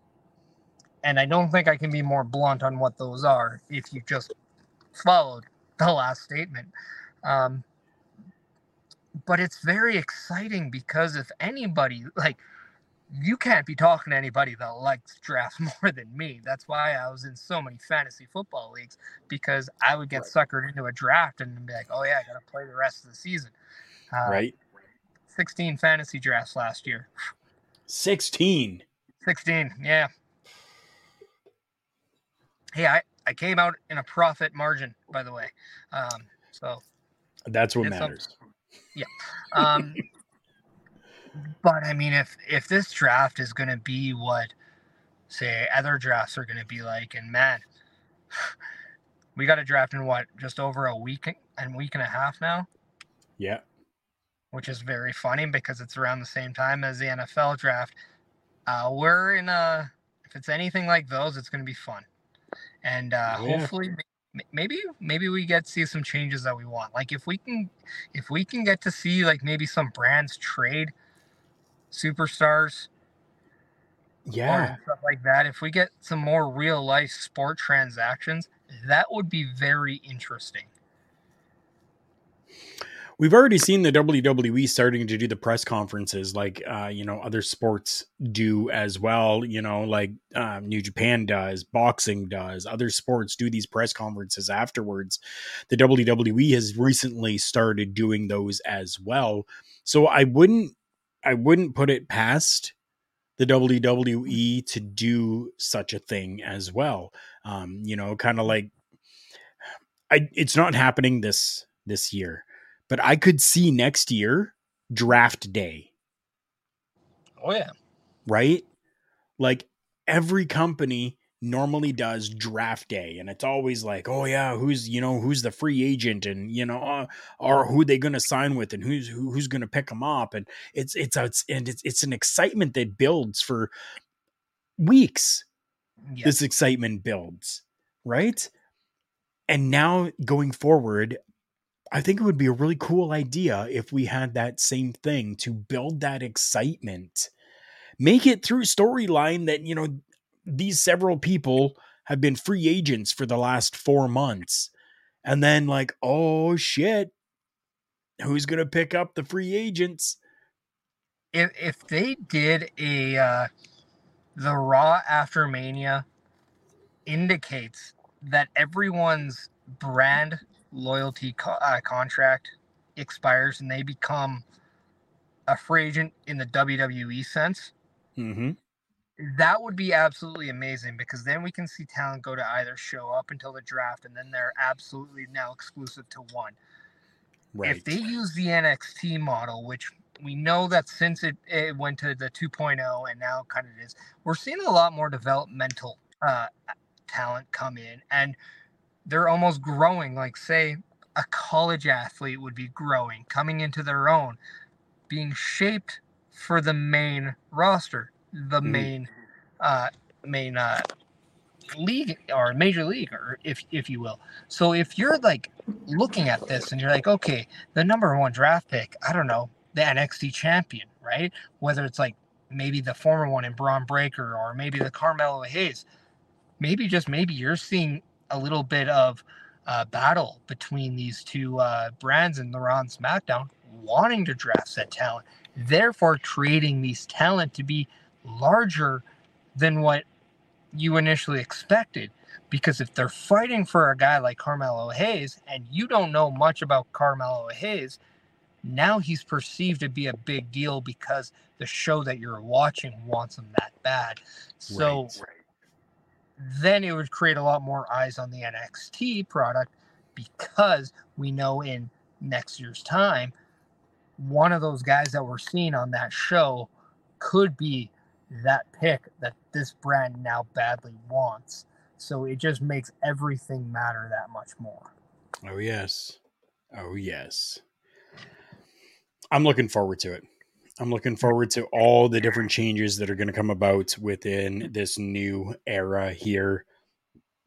And I don't think I can be more blunt on what those are if you just followed the last statement. Um, but it's very exciting because if anybody, like, you can't be talking to anybody that likes drafts more than me. That's why I was in so many fantasy football leagues because I would get right. suckered into a draft and be like, oh, yeah, I got to play the rest of the season. Uh, right. 16 fantasy drafts last year. 16. 16, yeah. Hey, I, I came out in a profit margin, by the way. Um, so that's what matters. Something. Yeah. Um, but I mean, if if this draft is going to be what, say, other drafts are going to be like, and man, we got a draft in what just over a week and week and a half now. Yeah. Which is very funny because it's around the same time as the NFL draft. Uh, we're in a if it's anything like those, it's going to be fun, and uh, yeah. hopefully maybe maybe we get to see some changes that we want like if we can if we can get to see like maybe some brands trade superstars yeah stuff like that if we get some more real life sport transactions that would be very interesting we've already seen the WWE starting to do the press conferences like uh, you know other sports do as well. You know, like um, New Japan does, boxing does, other sports do these press conferences afterwards. The WWE has recently started doing those as well. So I wouldn't I wouldn't put it past the WWE to do such a thing as well. Um, you know, kind of like I it's not happening this this year but I could see next year draft day. Oh yeah. Right? Like every company normally does draft day and it's always like oh yeah who's you know who's the free agent and you know uh, or who they going to sign with and who's who, who's going to pick them up and it's it's it's and it's, it's an excitement that builds for weeks yeah. this excitement builds right and now going forward I think it would be a really cool idea if we had that same thing to build that excitement. Make it through storyline that, you know, these several people have been free agents for the last four months. And then, like, oh shit, who's going to pick up the free agents? If, if they did a, uh, the Raw after Mania indicates that everyone's brand loyalty co- uh, contract expires and they become a free agent in the WWE sense, mm-hmm. That would be absolutely amazing because then we can see talent go to either show up until the draft and then they're absolutely now exclusive to one. Right. If they use the NXT model, which we know that since it, it went to the 2.0 and now kind of is, we're seeing a lot more developmental uh, talent come in. And they're almost growing like say a college athlete would be growing coming into their own being shaped for the main roster the mm. main uh main uh league or major league or if if you will. So if you're like looking at this and you're like okay the number one draft pick i don't know the nxt champion right? Whether it's like maybe the former one in Bron Breakker or maybe the Carmelo Hayes. Maybe just maybe you're seeing a little bit of uh, battle between these two uh, brands in the Raw and SmackDown, wanting to draft that talent, therefore creating these talent to be larger than what you initially expected. Because if they're fighting for a guy like Carmelo Hayes and you don't know much about Carmelo Hayes, now he's perceived to be a big deal because the show that you're watching wants him that bad. So right, right then it would create a lot more eyes on the NXT product because we know in next year's time, one of those guys that we're seeing on that show could be that pick that this brand now badly wants. So it just makes everything matter that much more. Oh, yes. Oh, yes. I'm looking forward to it. I'm looking forward to all the different changes that are going to come about within this new era here.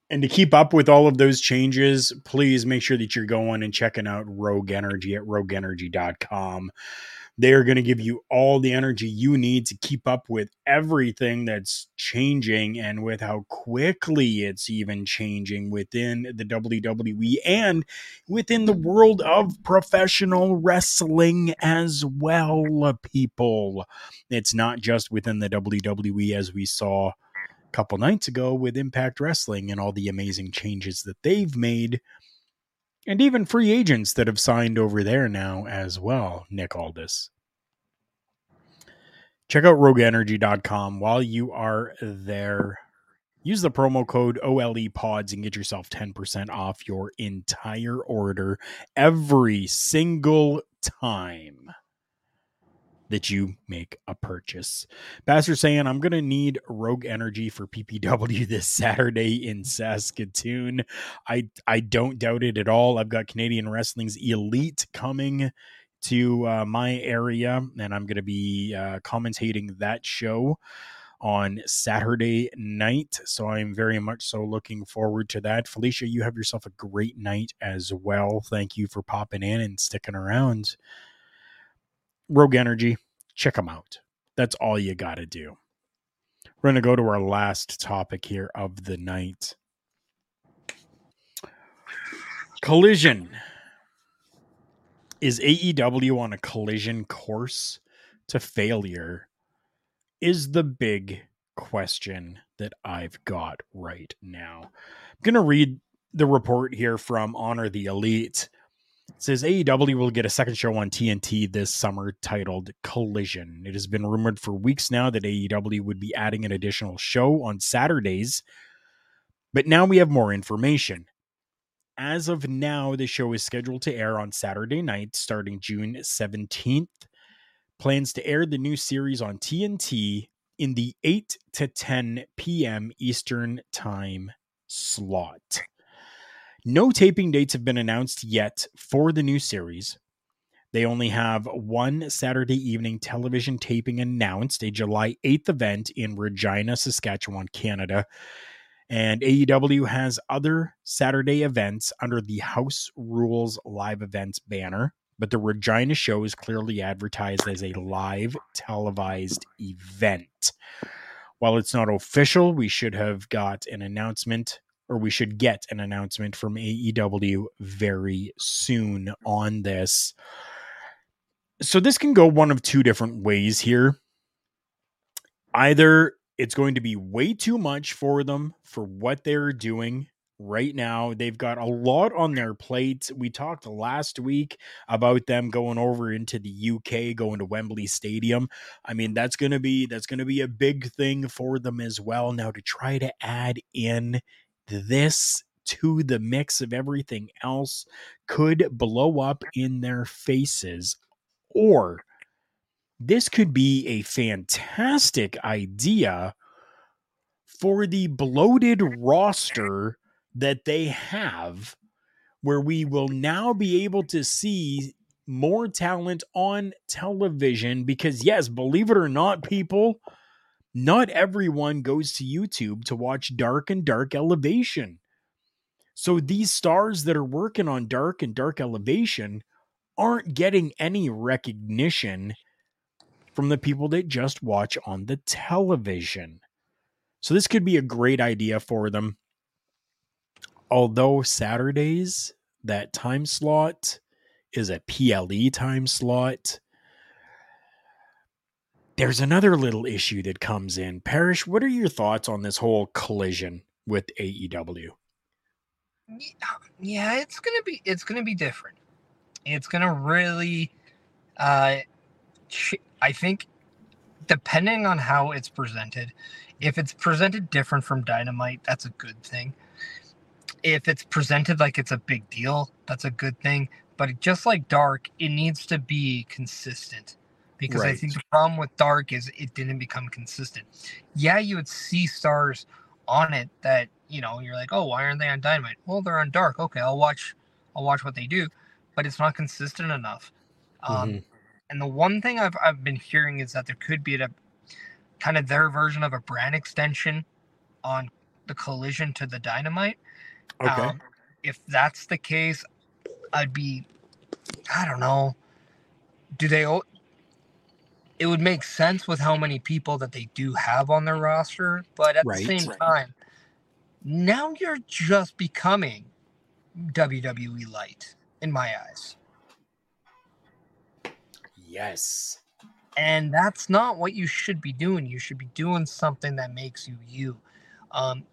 And to keep up with all of those changes, please make sure that you're going and checking out Rogue Energy at rogueenergy.com. They are going to give you all the energy you need to keep up with everything that's changing and with how quickly it's even changing within the WWE and within the world of professional wrestling as well, people. It's not just within the WWE as we saw a couple nights ago with Impact Wrestling and all the amazing changes that they've made and even free agents that have signed over there now as well, Nick Aldis. Check out rogueenergy.com while you are there. Use the promo code OLE pods and get yourself 10% off your entire order every single time that you make a purchase. Pastor saying, I'm going to need Rogue Energy for PPW this Saturday in Saskatoon. I, I don't doubt it at all. I've got Canadian Wrestling's Elite coming to uh, my area, and I'm going to be uh, commentating that show on Saturday night. So I'm very much so looking forward to that. Felicia, you have yourself a great night as well. Thank you for popping in and sticking around. Rogue Energy, check them out. That's all you got to do. We're going to go to our last topic here of the night. Collision. Is AEW on a collision course to failure? Is the big question that I've got right now. I'm going to read the report here from Honor the Elite. Says AEW will get a second show on TNT this summer titled Collision. It has been rumored for weeks now that AEW would be adding an additional show on Saturdays, but now we have more information. As of now, the show is scheduled to air on Saturday night starting June 17th. Plans to air the new series on TNT in the 8 to 10 p.m. Eastern Time slot. No taping dates have been announced yet for the new series. They only have one Saturday evening television taping announced, a July 8th event in Regina, Saskatchewan, Canada. And AEW has other Saturday events under the House Rules live events banner, but the Regina show is clearly advertised as a live televised event. While it's not official, we should have got an announcement or we should get an announcement from AEW very soon on this. So this can go one of two different ways here. Either it's going to be way too much for them for what they're doing right now. They've got a lot on their plate. We talked last week about them going over into the UK, going to Wembley Stadium. I mean, that's going to be that's going to be a big thing for them as well. Now to try to add in this to the mix of everything else could blow up in their faces or this could be a fantastic idea for the bloated roster that they have, where we will now be able to see more talent on television. Because, yes, believe it or not, people, not everyone goes to YouTube to watch Dark and Dark Elevation. So these stars that are working on Dark and Dark Elevation aren't getting any recognition from the people that just watch on the television. So this could be a great idea for them. Although Saturdays, that time slot is a PLE time slot. There's another little issue that comes in. Parrish, what are your thoughts on this whole collision with AEW? Yeah, it's gonna be it's gonna be different. It's gonna really uh I think depending on how it's presented, if it's presented different from Dynamite, that's a good thing. If it's presented like it's a big deal, that's a good thing. But just like Dark, it needs to be consistent. Because right. I think the problem with Dark is it didn't become consistent. Yeah, you would see stars on it that, you know, you're like, oh, why aren't they on Dynamite? Well, they're on Dark. Okay, I'll watch I'll watch what they do. But it's not consistent enough. Um, mm-hmm And the one thing I've I've been hearing is that there could be a kind of their version of a brand extension on the collision to the dynamite. Okay. Um, if that's the case, I'd be, I don't know. Do they? O- It would make sense with how many people that they do have on their roster, but at Right. the same time, now you're just becoming WWE light in my eyes. yes. and that's not what you should be doing you should be doing something that makes you you um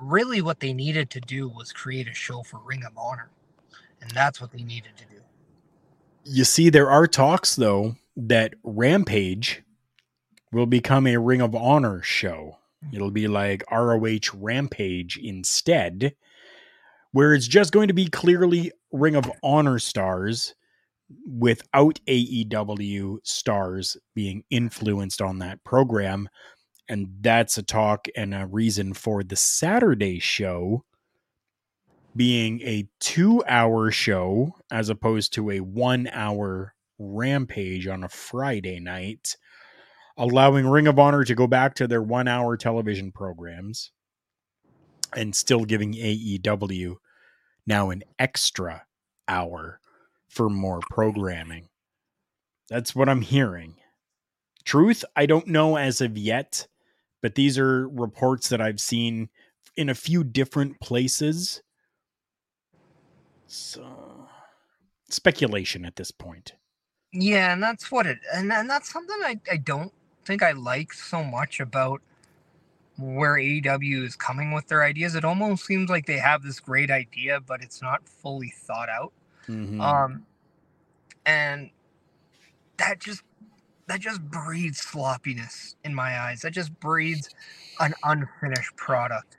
really what they needed to do was create a show for ring of honor and that's what they needed to do You see, there are talks though that Rampage will become a Ring of Honor show. It'll be like ROH Rampage instead, where it's just going to be clearly Ring of Honor stars without AEW stars being influenced on that program. And that's a talk and a reason for the Saturday show being a two hour show as opposed to a one hour rampage on a Friday night, allowing Ring of Honor to go back to their one hour television programs and still giving AEW now an extra hour for more programming. That's what I'm hearing. Truth, I don't know as of yet, but these are reports that I've seen in a few different places. So, speculation at this point. Yeah and that's what it and, and that's something I, I don't think i like so much about where AEW is coming with their ideas. It almost seems like they have this great idea but it's not fully thought out. Mhm. um and that just that just breeds sloppiness in my eyes. That just breeds an unfinished product.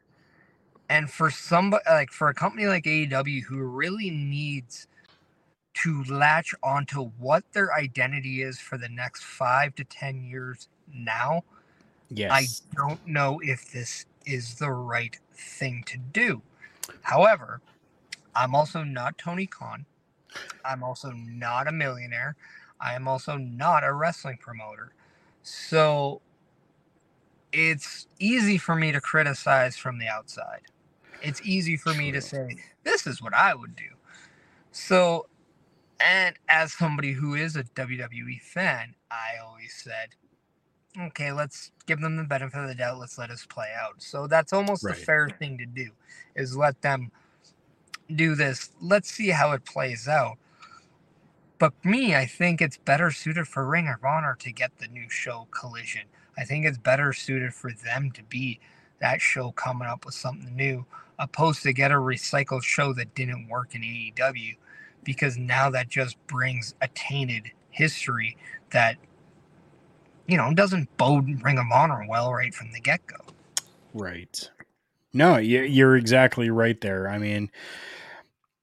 And for somebody like for a company like AEW who really needs to latch onto what their identity is for the next 5 to 10 years now yes. I don't know if this is the right thing to do. However, I'm also not Tony Khan. I'm also not a millionaire. I am also not a wrestling promoter. So it's easy for me to criticize from the outside. It's easy for me to say, this is what I would do. So, and as somebody who is a WWE fan, I always said, okay, let's give them the benefit of the doubt. Let's let us play out. So that's almost Right. the fair thing to do is let them do this. Let's see how it plays out. But me, I think it's better suited for Ring of Honor to get the new show Collision. I think it's better suited for them to be that show coming up with something new, opposed to get a recycled show that didn't work in AEW, because now that just brings a tainted history that you know doesn't bode Ring of Honor well right from the get go. Right. No, you- you're exactly right there. I mean,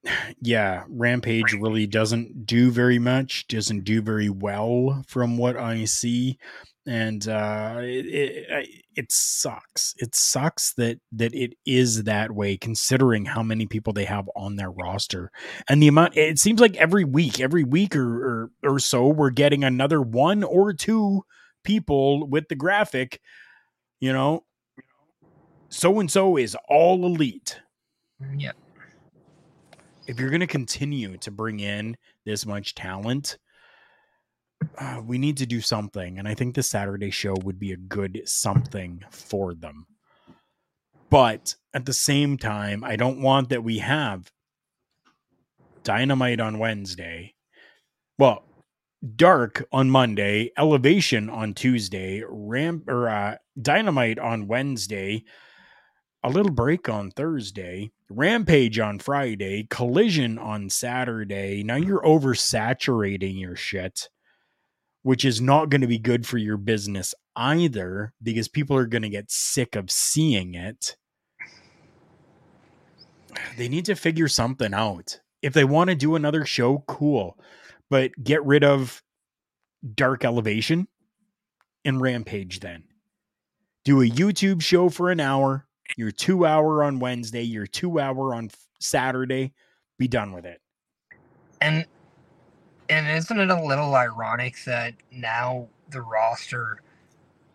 yeah, Rampage really doesn't do very much, doesn't do very well from what I see. And uh, it, it, I- it sucks. It sucks that that it is that way, considering how many people they have on their roster and the amount. It seems like every week, every week or or, or so, we're getting another one or two people with the graphic. You know, so and so is all elite. Yeah. If you're going to continue to bring in this much talent, uh, we need to do something. And I think the Saturday show would be a good something for them. But at the same time, I don't want that we have Dynamite on Wednesday. Well, Dark on Monday, Elevation on Tuesday, Ramp or uh, Dynamite on Wednesday, a little break on Thursday, Rampage on Friday, Collision on Saturday. Now you're oversaturating your shit, which is not going to be good for your business either because people are going to get sick of seeing it. They need to figure something out. If they want to do another show, cool, but get rid of Dark Elevation and Rampage then. Do a YouTube show for an hour, your two hour on Wednesday, your two hour on Saturday. Be done with it. And And isn't it a little ironic that now the roster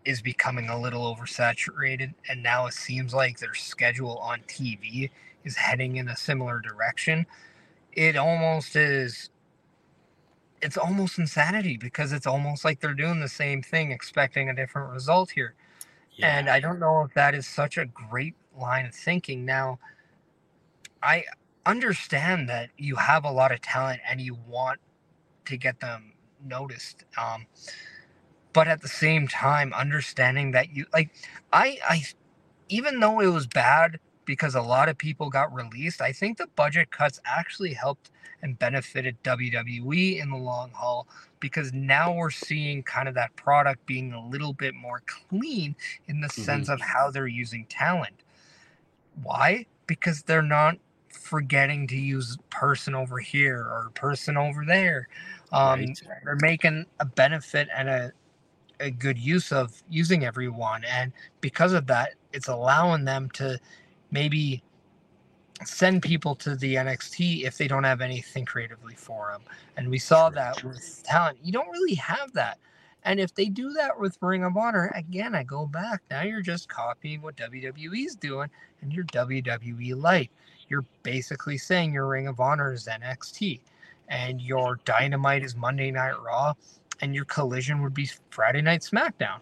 is becoming a little oversaturated and now it seems like their schedule on TV is heading in a similar direction? It almost is it's almost insanity because it's almost like they're doing the same thing expecting a different result here. And I don't know if that is such a great line of thinking. Now, I understand that you have a lot of talent and you want to get them noticed. Um, but at the same time, understanding that you like, I, I, even though it was bad because a lot of people got released, I think the budget cuts actually helped and benefited WWE in the long haul because now we're seeing kind of that product being a little bit more clean in the sense of how they're using talent. Why? Because they're not forgetting to use person over here or person over there. Um, Right. They're making a benefit and a, a good use of using everyone. And because of that, it's allowing them to maybe send people to the NXT if they don't have anything creatively for them. And we saw that with talent. You don't really have that. And if they do that with Ring of Honor, again, I go back. Now you're just copying what WWE's doing and you're WWE light. You're basically saying your Ring of Honor is NXT and your Dynamite is Monday Night Raw and your Collision would be Friday Night SmackDown.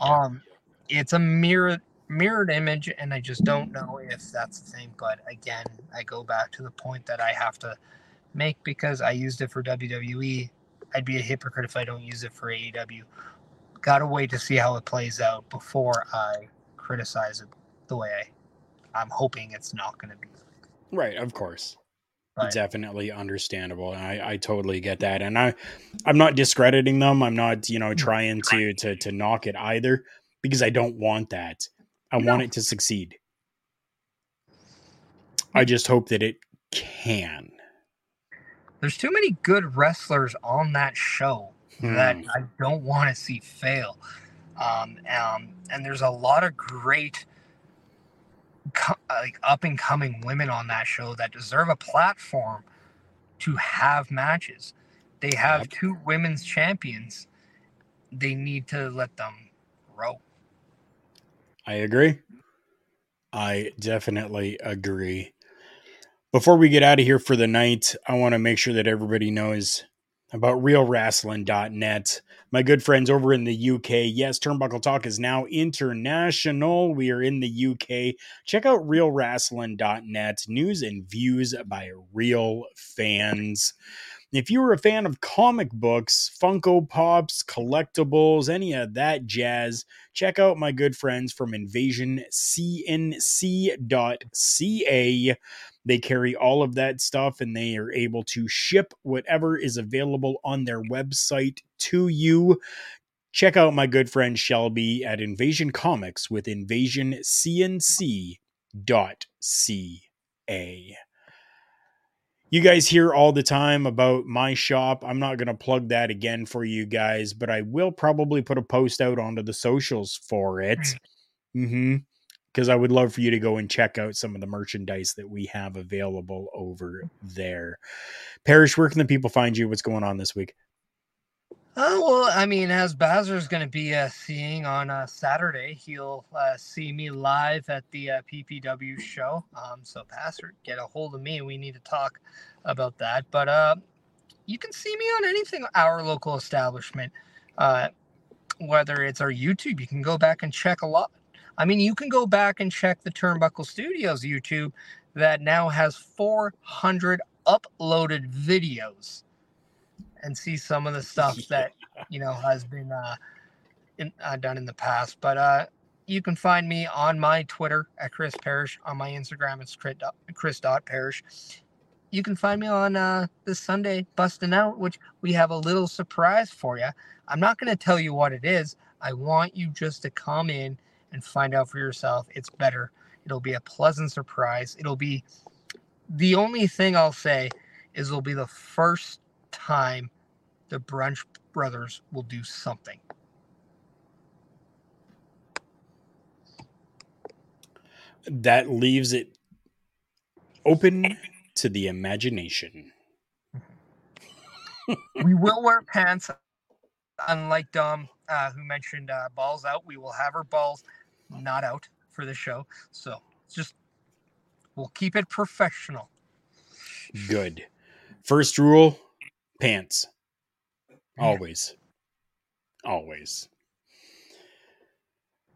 Um, it's a mirror mirrored image, and I just don't know if that's the thing. But again, I go back to the point that I have to make because I used it for WWE. I'd be a hypocrite if I don't use it for AEW. Gotta wait to see how it plays out before I criticize it the way I, I'm hoping it's not going to be. Right, of course. Definitely understandable. And I, I totally get that. And I I'm not discrediting them. I'm not, you know, trying to to to knock it either because I don't want that. I want it to succeed. I just hope that it can. there's too many good wrestlers on that show that Hmm. I don't want to see fail. Um, um, and there's a lot of great, co- like up and coming women on that show that deserve a platform to have matches. They have Yep. two women's champions. They need to let them grow. I agree. I definitely agree. Before we get out of here for the night, I want to make sure that everybody knows about realrasslin.net. My good friends over in the UK. Yes, Turnbuckle Talk is now international. We are in the UK. Check out realrasslin.net. News and views by real fans. If you were a fan of comic books, Funko Pops, collectibles, any of that jazz, check out my good friends from invasioncnc.ca. They carry all of that stuff and they are able to ship whatever is available on their website to you. Check out my good friend Shelby at Invasion Comics with invasioncnc.ca. You guys hear all the time about my shop. I'm not going to plug that again for you guys, but I will probably put a post out onto the socials for it. Mm-hmm. Because I would love for you to go and check out some of the merchandise that we have available over there. Parrish, where can the people find you? What's going on this week? Oh well, I mean, as Bazer's going to be uh, seeing on uh, Saturday, he'll uh, see me live at the uh, PPW show. Um, so, Pastor, get a hold of me. We need to talk about that. But uh, you can see me on anything our local establishment, uh, whether it's our YouTube. You can go back and check a lot. I mean, you can go back and check the Turnbuckle Studios YouTube that now has 400 uploaded videos and see some of the stuff that you know has been uh, in, uh, done in the past. But uh, you can find me on my Twitter at Chris Parrish. On my Instagram, it's Chris dot- Parrish. You can find me on uh, this Sunday, busting out, which we have a little surprise for you. I'm not going to tell you what it is. I want you just to come in and find out for yourself. It's better. It'll be a pleasant surprise. It'll be the only thing I'll say is it'll be the first time the Brunch Brothers will do something. That leaves it open to the imagination. we will wear pants. Unlike Dom, uh, who mentioned uh, balls out, we will have our balls not out for the show. So just we'll keep it professional. Good. First rule pants. Always. Always.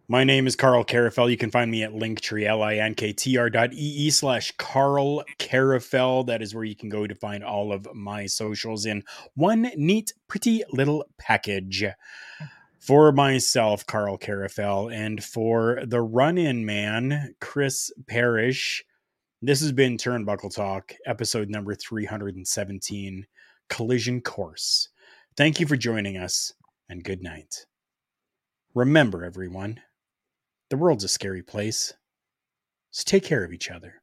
My name is Karl Karufel. You can find me at linktree, L-I-N-K-T-R dot E-E slash Karl Karufel. That is where you can go to find all of my socials in one neat, pretty little package. For myself, Karl Karufel, and for the run-in man, Chris Parrish, this has been Turnbuckle Talk, episode number 317, Collision Course. Thank you for joining us, and good night. Remember, everyone, the world's a scary place, so take care of each other.